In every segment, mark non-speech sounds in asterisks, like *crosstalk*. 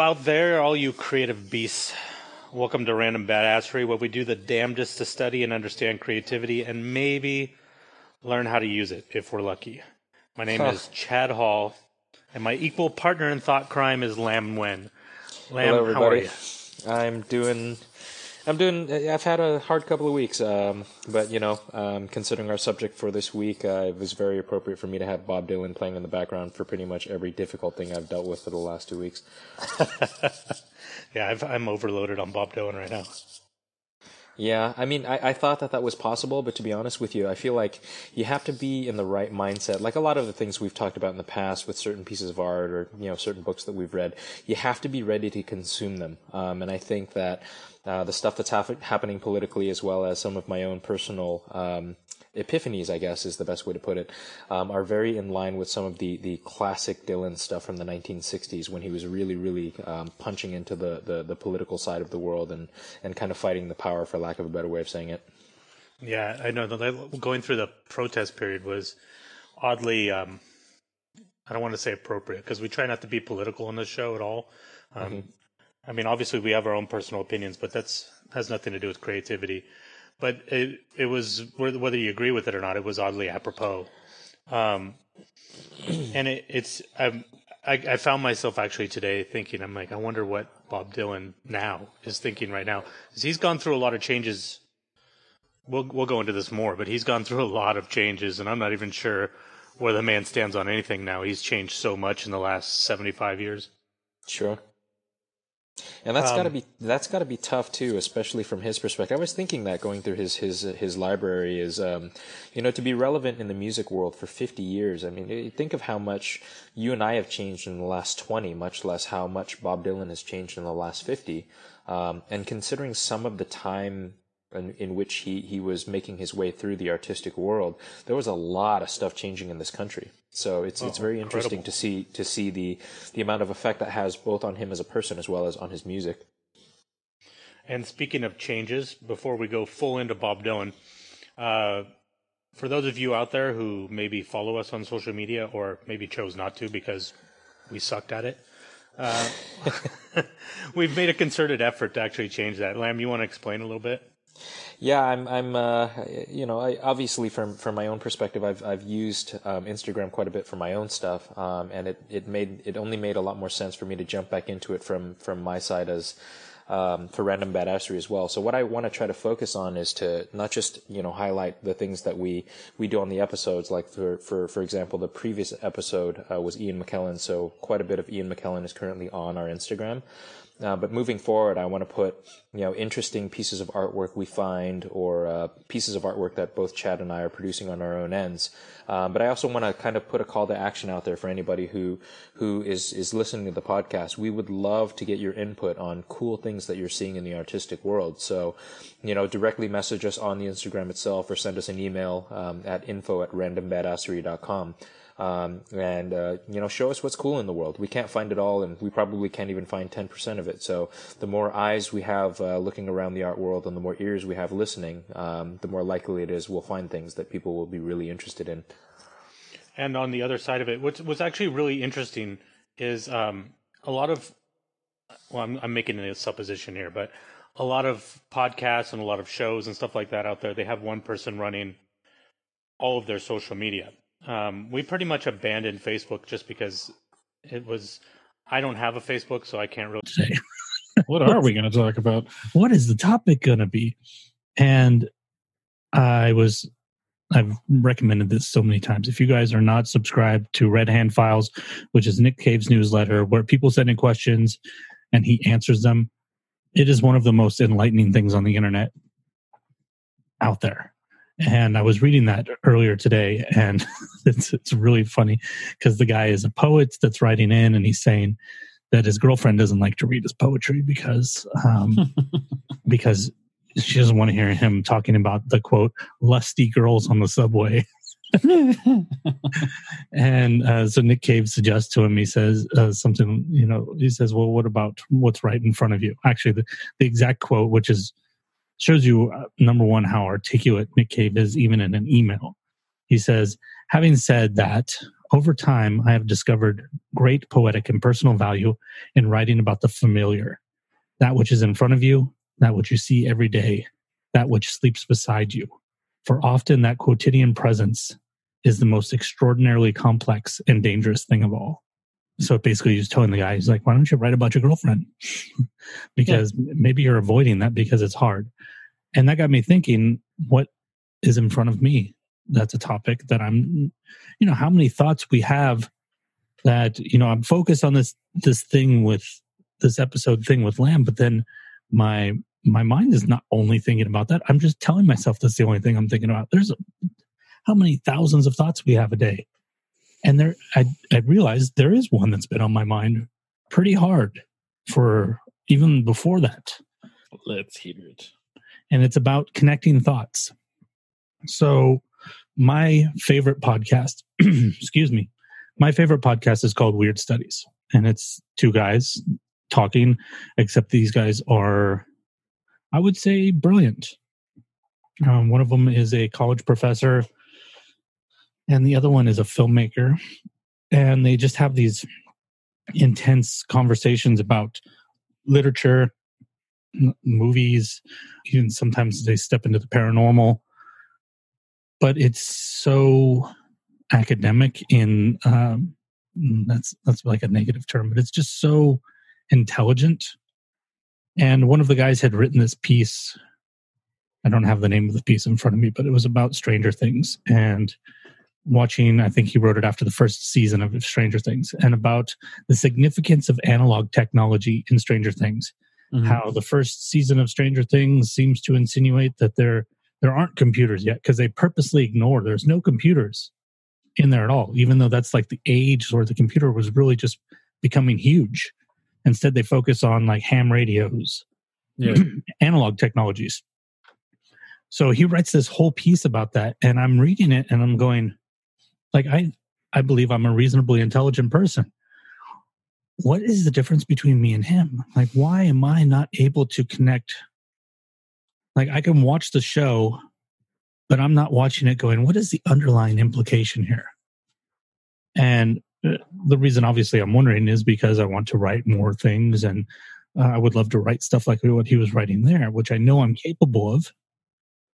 Hello out there, all you creative beasts. Welcome to Random Badassery, where we do the damnedest to study and understand creativity and maybe learn how to use it if we're lucky. My name is Chad Hall, and my equal partner in thought crime is Lam Wen. Lam, Hello, how are you? I'm doing. I'm doing. I've had a hard couple of weeks, um, but you know, um, considering our subject for this week, uh, it was very appropriate for me to have Bob Dylan playing in the background for pretty much every difficult thing I've dealt with for the last two weeks. *laughs* Yeah, I've, I'm overloaded on Bob Dylan right now. Yeah, I mean, I, I thought that that was possible, but to be honest with you, I feel like you have to be in the right mindset. Like a lot of the things we've talked about in the past with certain pieces of art or you know certain books that we've read, you have to be ready to consume them. Um, and I think that uh, the stuff that's hap- happening politically, as well as some of my own personal um, epiphanies, I guess is the best way to put it, um, are very in line with some of the, the classic Dylan stuff from the 1960s when he was really, really um, punching into the, the, the political side of the world and, and kind of fighting the power, for lack of a better way of saying it. Yeah, I know. Going through the protest period was oddly, um, I don't want to say appropriate because we try not to be political in this show at all. Um, I mean, obviously we have our own personal opinions, but that's has nothing to do with creativity. But it it was whether you agree with it or not, it was oddly apropos. Um, and it, it's I'm, I, I found myself actually today thinking, I'm like, I wonder what Bob Dylan now is thinking right now, 'Cause he's gone through a lot of changes we'll we'll go into this more, but he's gone through a lot of changes, and I'm not even sure where the man stands on anything now. He's changed so much in the last 75 years. Sure. And that's got to Um, be that's got to be tough too, especially from his perspective. I was thinking that going through his his his library is, um, you know, to be relevant in the music world for 50 years. I mean, think of how much you and I have changed in the last 20, much less how much Bob Dylan has changed in the last 50. Um, and considering some of the time in, in which he, he was making his way through the artistic world, there was a lot of stuff changing in this country. So it's it's Oh, very interesting incredible. to see to see the the amount of effect that has both on him as a person as well as on his music. And speaking of changes, before we go full into Bob Dylan, uh, for those of you out there who maybe follow us on social media or maybe chose not to because we sucked at it, uh, *laughs* we've made a concerted effort to actually change that. Lamb, you want to explain a little bit? Yeah, I'm. I'm. Uh, you know, I, obviously from from my own perspective, I've I've used um, Instagram quite a bit for my own stuff, um, and it, it made it only made a lot more sense for me to jump back into it from from my side as um, for random badassery as well. So what I want to try to focus on is to not just you know highlight the things that we we do on the episodes. Like for for for example, the previous episode uh, was Ian McKellen, so quite a bit of Ian McKellen is currently on our Instagram. Uh, but moving forward, I want to put you know interesting pieces of artwork we find, or uh, pieces of artwork that both Chad and I are producing on our own ends. Um, but I also want to kind of put a call to action out there for anybody who who is is listening to the podcast. We would love to get your input on cool things that you're seeing in the artistic world. So, you know, directly message us on the Instagram itself, or send us an email um, at info at randombadassery.com um, and uh, you know show us what's cool in the world. We can't find it all, and we probably can't even find ten percent of it. So the more eyes we have uh, looking around the art world, and the more ears we have listening, um, the more likely it is we'll find things that people will be really interested in. And on the other side of it, what's what's actually really interesting is um, a lot of well, I'm, I'm making a supposition here, but a lot of podcasts and a lot of shows and stuff like that out there, they have one person running all of their social media. Um, we pretty much abandoned Facebook just because it was. I don't have a Facebook, so I can't really Say, *laughs* What are we going to talk about? what is the topic going to be? And I was, I've recommended this so many times. If you guys are not subscribed to Red Hand Files, which is Nick Cave's newsletter, where people send in questions and he answers them, it is one of the most enlightening things on the internet out there. And I was reading that earlier today, and *laughs* it's it's really funny because the guy is a poet that's writing in, and he's saying that his girlfriend doesn't like to read his poetry because um, *laughs* because she doesn't want to hear him talking about the quote lusty girls on the subway. *laughs* and uh, so Nick Cave suggests to him, he says uh, something, you know, he says, well, what about what's right in front of you? Actually, the, the exact quote, which is shows you, uh, number one, how articulate Nick Cave is even in an email. He says, having said that, over time, I have discovered great poetic and personal value in writing about the familiar, that which is in front of you, that which you see every day, that which sleeps beside you. For often that quotidian presence is the most extraordinarily complex and dangerous thing of all. So basically, he's telling the guy, he's like, why don't you write about your girlfriend? *laughs* because maybe you're avoiding that because it's hard. And that got me thinking, what is in front of me? That's a topic that I'm, you know, how many thoughts we have that, you know, I'm focused on this, this thing with this episode thing with Lamb, but then my, my mind is not only thinking about that. I'm just telling myself that's the only thing I'm thinking about. There's a, how many thousands of thoughts we have a day. And there, I, I realized there is one that's been on my mind pretty hard for even before that. Let's hear it. And it's about connecting thoughts. So, my favorite podcast, *clears throat* excuse me, my favorite podcast is called Weird Studies. And it's two guys talking, except these guys are, I would say, brilliant. Um, one of them is a college professor, and the other one is a filmmaker. And they just have these intense conversations about literature, movies, even sometimes they step into the paranormal. But it's so academic in um, that's that's like a negative term, but it's just so intelligent. And one of the guys had written this piece. I don't have the name of the piece in front of me, but it was about Stranger Things and watching. I think he wrote it after the first season of Stranger Things and about the significance of analog technology in Stranger Things. Mhm. How the first season of Stranger Things seems to insinuate that there there aren't computers yet because they purposely ignore there's no computers in there at all, even though that's like the age where the computer was really just becoming huge. Instead, they focus on like ham radios, Yeah. *clears throat* analog technologies. So he writes this whole piece about that, and I'm reading it and I'm going, like, I I believe I'm a reasonably intelligent person. What is the difference between me and him? Like, why am I not able to connect? Like, I can watch the show, but I'm not watching it going, what is the underlying implication here? And uh, the reason, obviously, I'm wondering is because I want to write more things and uh, I would love to write stuff like what he was writing there, which I know I'm capable of.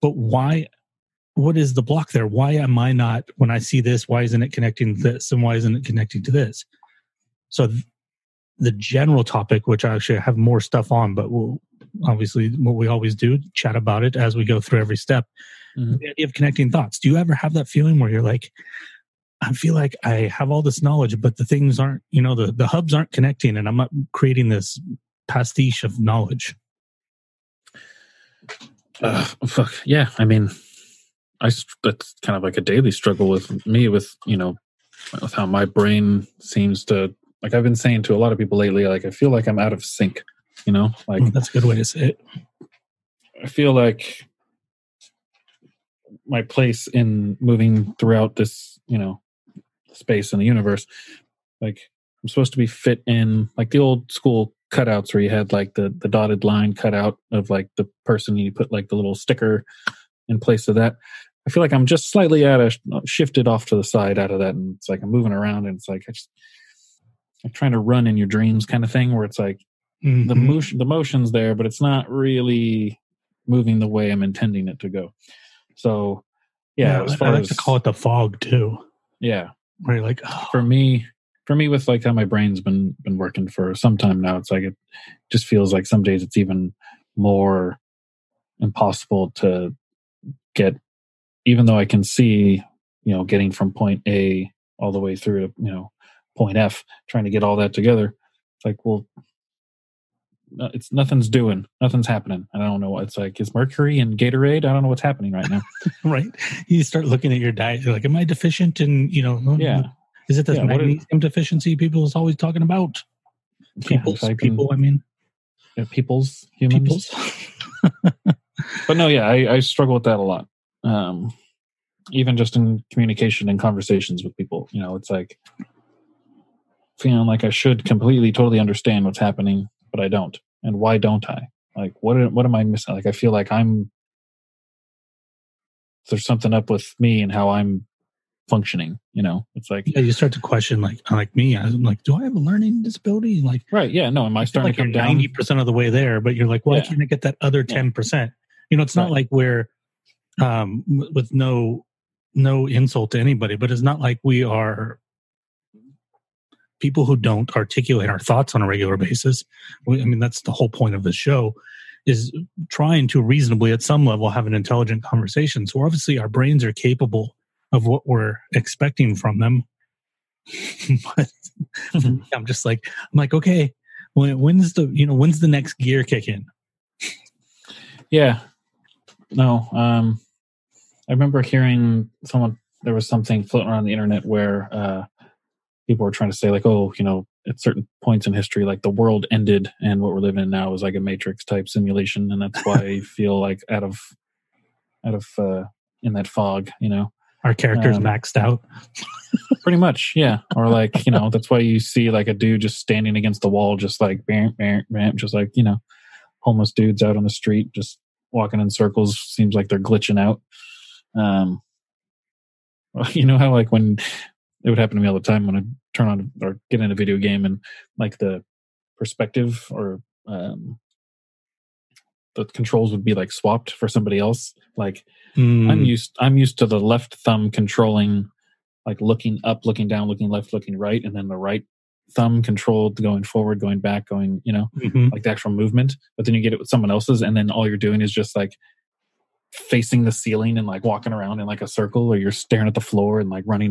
But why? What is the block there? Why am I not, when I see this, why isn't it connecting to this? And why isn't it connecting to this? So th- the general topic, which I actually have more stuff on, but we'll obviously what we always do, chat about it as we go through every step. Mhm. The idea of connecting thoughts. Do you ever have that feeling where you're like, I feel like I have all this knowledge, but the things aren't, you know, the, the hubs aren't connecting and I'm not creating this pastiche of knowledge. Uh, fuck yeah. I mean, I that's kind of like a daily struggle with me with you know with how my brain seems to like I've been saying to a lot of people lately. Like I feel like I'm out of sync. You know, like Mm, That's a good way to say it. I feel like my place in moving throughout this, you know, space in the universe, like I'm supposed to be fit in like the old school cutouts where you had like the the dotted line cut out of like the person and you put like the little sticker in place of that. I feel like I'm just slightly out of shifted off to the side out of that, and it's like I'm moving around, and it's like I just like trying to run in your dreams kind of thing, where it's like the Mhm. motion the motion's there but it's not really moving the way i'm intending it to go. So yeah, as I far like as to call it the fog too, yeah. Where you're like, oh, for me for me with like how my brain's been been working for some time now it's like it just feels like some days it's even more impossible to get even though i can see you know getting from point a all the way through to you know point f trying to get all that together it's like well it's nothing's doing nothing's happening i don't know what it's like is mercury and gatorade i don't know what's happening right now *laughs* right. You start looking at your diet. You're like, am I deficient in, you know, oh, yeah is it this Yeah, what is- magnesium deficiency people is always talking about? People, if I can- people, I mean, yeah, people's humans people's. *laughs* but no, yeah, I, I struggle with that a lot. Um, even just in communication and conversations with people, you know, it's like feeling like I should completely, totally understand what's happening, but I don't. And why don't I? Like, what what am I missing? Like, I feel like I'm there's something up with me and how I'm functioning. You know, it's like yeah, you start to question, like, like me, I'm like, do I have a learning disability? Like, right, yeah, no, am I starting like to you're come down? ninety percent of the way there, but you're like, why Yeah. can't I get that other Yeah. ten percent? You know, it's not like we're um, with no no insult to anybody, but it's not like we are people who don't articulate our thoughts on a regular basis. We- I mean, that's the whole point of the show is trying to reasonably, at some level, have an intelligent conversation. So obviously, our brains are capable of what we're expecting from them. *laughs* but *laughs* I'm just like, I'm like, okay, when, when's the you know when's the next gear kick in? Yeah. No. Um, I remember hearing someone. There was something floating around the internet where uh, people were trying to say, like, oh, you know, at certain points in history, like the world ended, and what we're living in now is like a Matrix type simulation, and that's why I *laughs* feel like out of, out of, uh, in that fog, you know. Our characters Um, maxed out. *laughs* Pretty much, yeah. Or like, you know, that's why you see like a dude just standing against the wall, just like bam, bam, bam, just like, you know, homeless dudes out on the street, just walking in circles. Seems like they're glitching out. Um, *laughs* you know how like when it would happen to me all the time when I turn on or get in a video game and like the perspective or um, the controls would be like swapped for somebody else. Like Mm, I'm used I'm used to the left thumb controlling like looking up, looking down, looking left, looking right, and then the right thumb controlled going forward, going back, going, you know, mhm. like the actual movement. But then you get it with someone else's, and then all you're doing is just like facing the ceiling and like walking around in like a circle or you're staring at the floor and like running